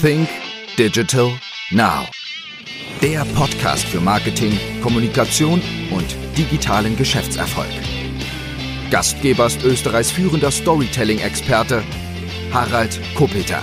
Think Digital Now. Der Podcast für Marketing, Kommunikation und digitalen Geschäftserfolg. Gastgeber ist Österreichs führender Storytelling-Experte Harald Kopeter.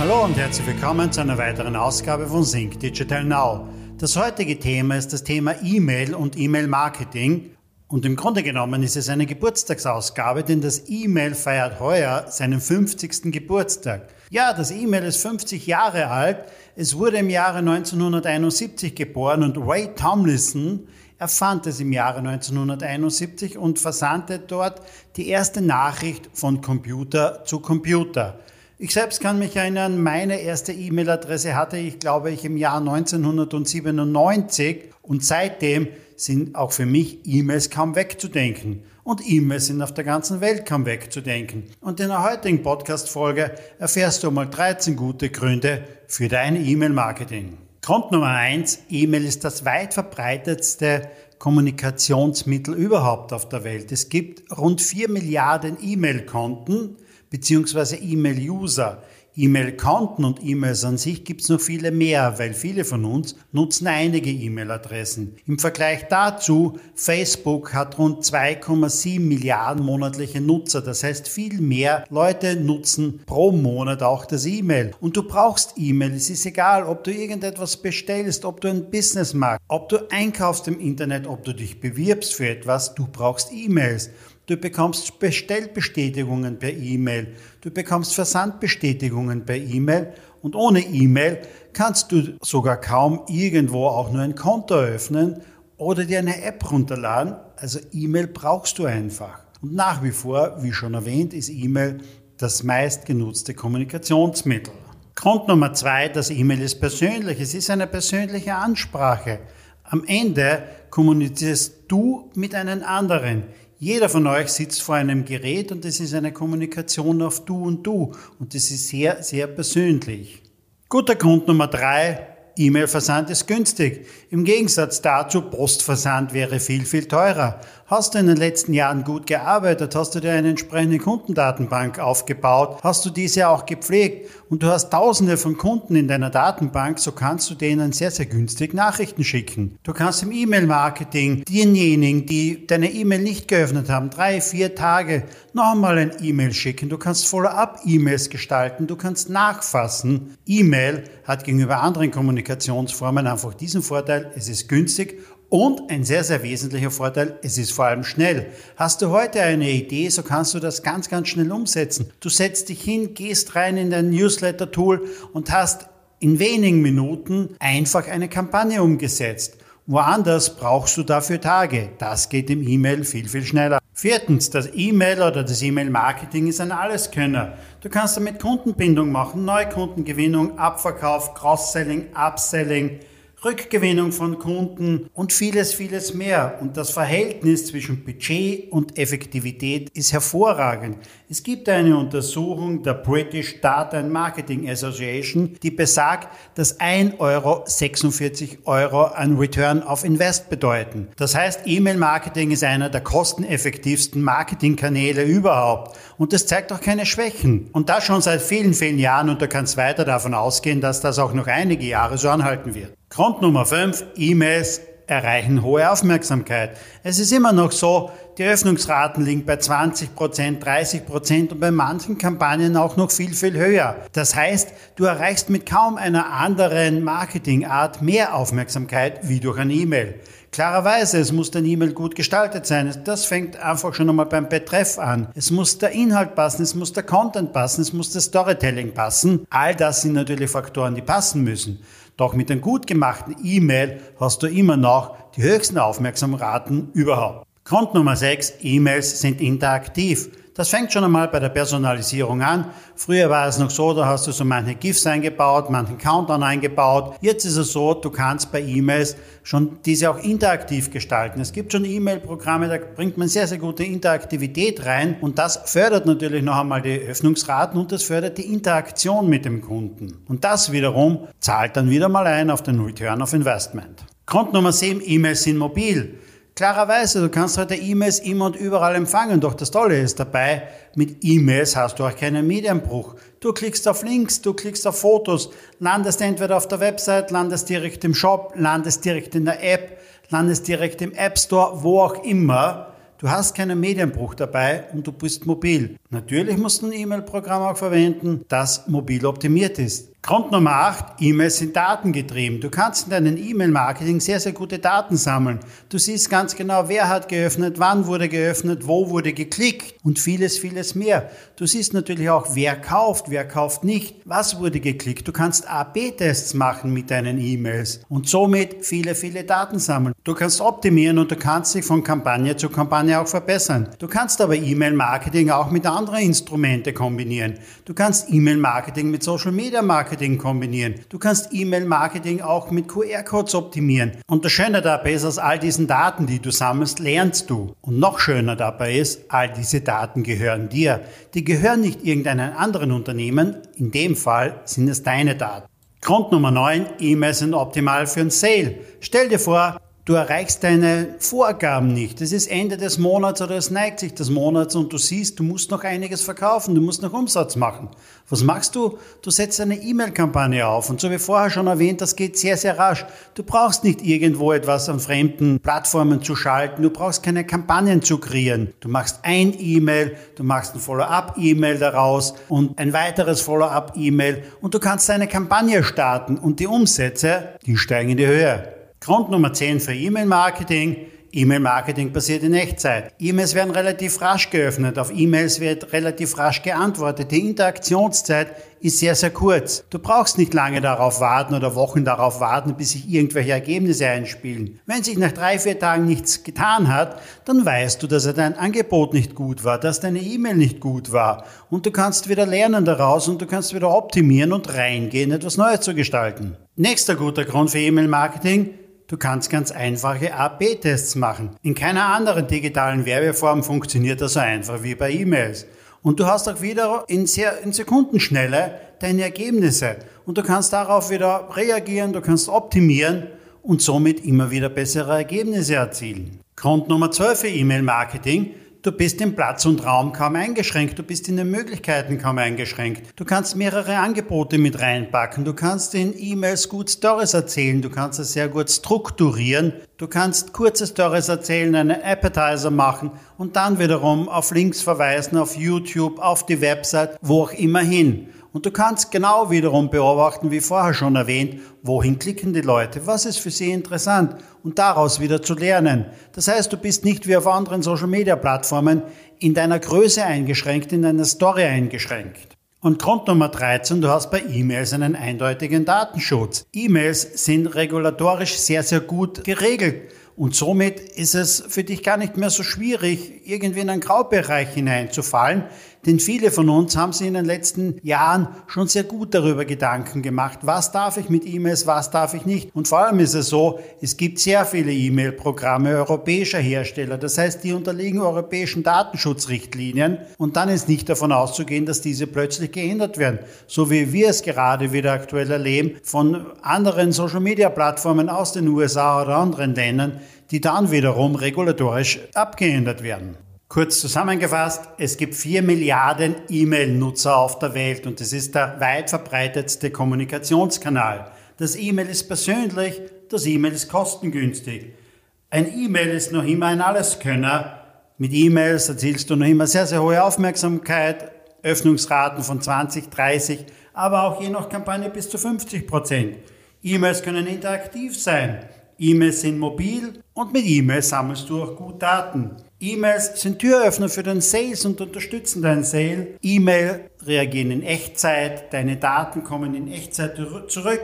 Hallo und herzlich willkommen zu einer weiteren Ausgabe von Think Digital Now. Das heutige Thema ist das Thema E-Mail und E-Mail-Marketing und im Grunde genommen ist es eine Geburtstagsausgabe, denn das E-Mail feiert heuer seinen 50. Geburtstag. Ja, das E-Mail ist 50 Jahre alt. Es wurde im Jahre 1971 geboren und Ray Tomlinson erfand es im Jahre 1971 und versandte dort die erste Nachricht von Computer zu Computer. Ich selbst kann mich erinnern, meine erste E-Mail-Adresse hatte ich, glaube ich, im Jahr 1997 und seitdem sind auch für mich E-Mails kaum wegzudenken. Und E-Mails sind auf der ganzen Welt kaum wegzudenken. Und in der heutigen Podcast-Folge erfährst du mal 13 gute Gründe für dein E-Mail-Marketing. Grund Nummer eins: E-Mail ist das weit verbreitetste Kommunikationsmittel überhaupt auf der Welt. Es gibt rund 4 Milliarden E-Mail-Konten bzw. E-Mail-User. E-Mail-Konten und E-Mails an sich gibt es noch viele mehr, weil viele von uns nutzen einige E-Mail-Adressen. Im Vergleich dazu, Facebook hat rund 2,7 Milliarden monatliche Nutzer. Das heißt, viel mehr Leute nutzen pro Monat auch das E-Mail. Und du brauchst E-Mail. Es ist egal, ob du irgendetwas bestellst, ob du ein Business machst, ob du einkaufst im Internet, ob du dich bewirbst für etwas, du brauchst E-Mails. Du bekommst Bestellbestätigungen per E-Mail. Du bekommst Versandbestätigungen per E-Mail. Und ohne E-Mail kannst du sogar kaum irgendwo auch nur ein Konto öffnen oder dir eine App runterladen. Also E-Mail brauchst du einfach. Und nach wie vor, wie schon erwähnt, ist E-Mail das meistgenutzte Kommunikationsmittel. Grund Nummer zwei, das E-Mail ist persönlich. Es ist eine persönliche Ansprache. Am Ende kommunizierst du mit einem anderen. Jeder von euch sitzt vor einem Gerät und es ist eine Kommunikation auf Du und Du und das ist sehr, sehr persönlich. Guter Grund Nummer drei, E-Mail-Versand ist günstig. Im Gegensatz dazu, Postversand wäre viel, viel teurer. Hast du in den letzten Jahren gut gearbeitet? Hast du dir eine entsprechende Kundendatenbank aufgebaut? Hast du diese auch gepflegt? Und du hast tausende von Kunden in deiner Datenbank, so kannst du denen sehr, sehr günstig Nachrichten schicken. Du kannst im E-Mail-Marketing denjenigen, die deine E-Mail nicht geöffnet haben, drei, vier Tage noch einmal ein E-Mail schicken. Du kannst Follow-up-E-Mails gestalten. Du kannst nachfassen. E-Mail hat gegenüber anderen Kommunikationsformen einfach diesen Vorteil, es ist günstig und ein sehr, sehr wesentlicher Vorteil, es ist vor allem schnell. Hast du heute eine Idee, so kannst du das ganz, ganz schnell umsetzen. Du setzt dich hin, gehst rein in dein Newsletter-Tool und hast in wenigen Minuten einfach eine Kampagne umgesetzt. Woanders brauchst du dafür Tage. Das geht im E-Mail viel, viel schneller. Viertens, das E-Mail oder das E-Mail-Marketing ist ein Alleskönner. Du kannst damit Kundenbindung machen, Neukundengewinnung, Abverkauf, Cross-Selling, Upselling, Rückgewinnung von Kunden und vieles, vieles mehr. Und das Verhältnis zwischen Budget und Effektivität ist hervorragend. Es gibt eine Untersuchung der British Data and Marketing Association, die besagt, dass 1 Euro 46 Euro an Return of Invest bedeuten. Das heißt, E-Mail-Marketing ist einer der kosteneffektivsten Marketingkanäle überhaupt. Und das zeigt auch keine Schwächen. Und das schon seit vielen, vielen Jahren. Und du kannst weiter davon ausgehen, dass das auch noch einige Jahre so anhalten wird. Grund Nummer 5, E-Mails erreichen hohe Aufmerksamkeit. Es ist immer noch so, die Öffnungsraten liegen bei 20% 30 und bei manchen Kampagnen auch noch viel, viel höher. Das heißt, du erreichst mit kaum einer anderen Marketingart mehr Aufmerksamkeit wie durch ein E-Mail. Klarerweise, es muss dein E-Mail gut gestaltet sein. Das fängt einfach schon einmal beim Betreff an. Es muss der Inhalt passen, es muss der Content passen, es muss das Storytelling passen. All das sind natürlich Faktoren, die passen müssen. Doch mit einem gut gemachten E-Mail hast du immer noch die höchsten Aufmerksamraten überhaupt. Grund Nummer 6, E-Mails sind interaktiv. Das fängt schon einmal bei der Personalisierung an. Früher war es noch so, da hast du so manche GIFs eingebaut, manchen Countdown eingebaut. Jetzt ist es so, du kannst bei E-Mails schon diese auch interaktiv gestalten. Es gibt schon E-Mail-Programme, da bringt man sehr, sehr gute Interaktivität rein und das fördert natürlich noch einmal die Öffnungsraten und das fördert die Interaktion mit dem Kunden. Und das wiederum zahlt dann wieder mal ein auf den Return of Investment. Grund Nummer 7, E-Mails sind mobil. Klarerweise, du kannst heute E-Mails immer und überall empfangen, doch das Tolle ist dabei, mit E-Mails hast du auch keinen Medienbruch. Du klickst auf Links, du klickst auf Fotos, landest entweder auf der Website, landest direkt im Shop, landest direkt in der App, landest direkt im App Store, wo auch immer. Du hast keinen Medienbruch dabei und du bist mobil. Natürlich musst du ein E-Mail-Programm auch verwenden, das mobil optimiert ist. Grund Nummer 8, E-Mails sind datengetrieben. Du kannst in deinem E-Mail-Marketing sehr, sehr gute Daten sammeln. Du siehst ganz genau, wer hat geöffnet, wann wurde geöffnet, wo wurde geklickt und vieles, vieles mehr. Du siehst natürlich auch, wer kauft, wer kauft nicht, was wurde geklickt. Du kannst A-B-Tests machen mit deinen E-Mails und somit viele, viele Daten sammeln. Du kannst optimieren und du kannst dich von Kampagne zu Kampagne auch verbessern. Du kannst aber E-Mail-Marketing auch mit anderen Instrumenten kombinieren. Du kannst E-Mail-Marketing mit Social-Media-Marketing Marketing kombinieren. Du kannst E-Mail-Marketing auch mit QR-Codes optimieren. Und das Schöne dabei ist, aus all diesen Daten, die du sammelst, lernst du. Und noch schöner dabei ist, all diese Daten gehören dir. Die gehören nicht irgendeinem anderen Unternehmen. In dem Fall sind es deine Daten. Grund Nummer 9, E-Mails sind optimal für ein Sale. Stell dir vor, Du erreichst deine Vorgaben nicht. Es ist Ende des Monats oder es neigt sich des Monats und du siehst, du musst noch einiges verkaufen, du musst noch Umsatz machen. Was machst du? Du setzt eine E-Mail-Kampagne auf und so wie vorher schon erwähnt, das geht sehr, sehr rasch. Du brauchst nicht irgendwo etwas an fremden Plattformen zu schalten, du brauchst keine Kampagnen zu kreieren. Du machst ein E-Mail, du machst ein Follow-up-E-Mail daraus und ein weiteres Follow-up-E-Mail und du kannst eine Kampagne starten und die Umsätze, die steigen in die Höhe. Grund Nummer 10 für E-Mail-Marketing. E-Mail-Marketing passiert in Echtzeit. E-Mails werden relativ rasch geöffnet, auf E-Mails wird relativ rasch geantwortet. Die Interaktionszeit ist sehr, sehr kurz. Du brauchst nicht lange darauf warten oder Wochen darauf warten, bis sich irgendwelche Ergebnisse einspielen. Wenn sich nach drei, vier Tagen nichts getan hat, dann weißt du, dass dein Angebot nicht gut war, dass deine E-Mail nicht gut war. Und du kannst wieder lernen daraus und du kannst wieder optimieren und reingehen, etwas Neues zu gestalten. Nächster guter Grund für E-Mail-Marketing, Du kannst ganz einfache A-B-Tests machen. In keiner anderen digitalen Werbeform funktioniert das so einfach wie bei E-Mails. Und du hast auch wieder in, sehr, in Sekundenschnelle deine Ergebnisse. Und du kannst darauf wieder reagieren, du kannst optimieren und somit immer wieder bessere Ergebnisse erzielen. Grund Nummer 12 für E-Mail-Marketing. Du bist im Platz und Raum kaum eingeschränkt, du bist in den Möglichkeiten kaum eingeschränkt. Du kannst mehrere Angebote mit reinpacken, du kannst in E-Mails gut Stories erzählen, du kannst es sehr gut strukturieren, du kannst kurze Stories erzählen, einen Appetizer machen und dann wiederum auf Links verweisen, auf YouTube, auf die Website, wo auch immer hin. Und du kannst genau wiederum beobachten, wie vorher schon erwähnt, wohin klicken die Leute, was ist für sie interessant und daraus wieder zu lernen. Das heißt, du bist nicht wie auf anderen Social-Media-Plattformen in deiner Größe eingeschränkt, in deiner Story eingeschränkt. Und Grund Nummer 13, du hast bei E-Mails einen eindeutigen Datenschutz. E-Mails sind regulatorisch sehr, sehr gut geregelt. Und somit ist es für dich gar nicht mehr so schwierig, irgendwie in einen Graubereich hineinzufallen, denn viele von uns haben sich in den letzten Jahren schon sehr gut darüber Gedanken gemacht, was darf ich mit E-Mails, was darf ich nicht. Und vor allem ist es so, es gibt sehr viele E-Mail-Programme europäischer Hersteller. Das heißt, die unterliegen europäischen Datenschutzrichtlinien und dann ist nicht davon auszugehen, dass diese plötzlich geändert werden. So wie wir es gerade wieder aktuell erleben von anderen Social-Media-Plattformen aus den USA oder anderen Ländern, die dann wiederum regulatorisch abgeändert werden. Kurz zusammengefasst, es gibt vier Milliarden E-Mail-Nutzer auf der Welt und es ist der weit verbreitetste Kommunikationskanal. Das E-Mail ist persönlich, das E-Mail ist kostengünstig. Ein E-Mail ist noch immer ein Alleskönner. Mit E-Mails erzielst du noch immer sehr, sehr hohe Aufmerksamkeit, Öffnungsraten von 20, 30, aber auch je nach Kampagne bis zu 50 Prozent. E-Mails können interaktiv sein. E-Mails sind mobil und mit E-Mails sammelst du auch gut Daten. E-Mails sind Türöffner für den Sales und unterstützen deinen Sale. E-Mail reagieren in Echtzeit, deine Daten kommen in Echtzeit zurück.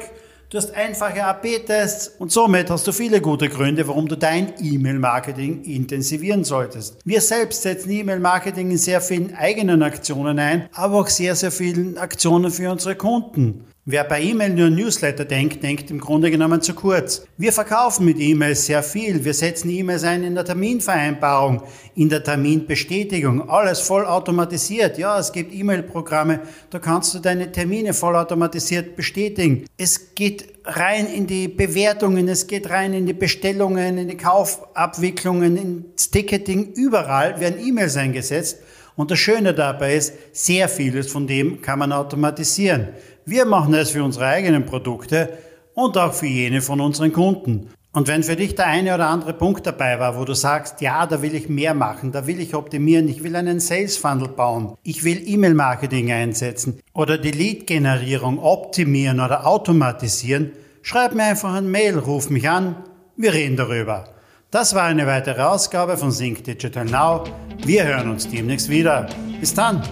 Du hast einfache AB-Tests und somit hast du viele gute Gründe, warum du dein E-Mail-Marketing intensivieren solltest. Wir selbst setzen E-Mail-Marketing in sehr vielen eigenen Aktionen ein, aber auch sehr, sehr vielen Aktionen für unsere Kunden. Wer bei E-Mail nur Newsletter denkt, denkt im Grunde genommen zu kurz. Wir verkaufen mit E-Mails sehr viel. Wir setzen E-Mails ein in der Terminvereinbarung, in der Terminbestätigung. Alles voll automatisiert. Ja, es gibt E-Mail-Programme, da kannst du deine Termine vollautomatisiert bestätigen. Es geht rein in die Bewertungen, es geht rein in die Bestellungen, in die Kaufabwicklungen, ins Ticketing. Überall werden E-Mails eingesetzt. Und das Schöne dabei ist, sehr vieles von dem kann man automatisieren. Wir machen es für unsere eigenen Produkte und auch für jene von unseren Kunden. Und wenn für dich der eine oder andere Punkt dabei war, wo du sagst, ja, da will ich mehr machen, da will ich optimieren, ich will einen Sales Funnel bauen, ich will E-Mail-Marketing einsetzen oder die Lead-Generierung optimieren oder automatisieren, schreib mir einfach ein Mail, ruf mich an, wir reden darüber. Das war eine weitere Ausgabe von Sync Digital Now. Wir hören uns demnächst wieder. Bis dann.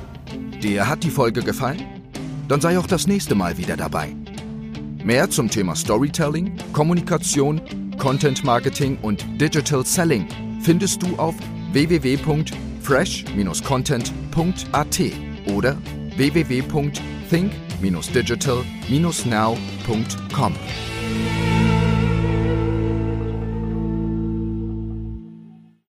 Dir hat die Folge gefallen? Dann sei auch das nächste Mal wieder dabei. Mehr zum Thema Storytelling, Kommunikation, Content Marketing und Digital Selling findest du auf www.fresh-content.at oder www.think-digital-now.com.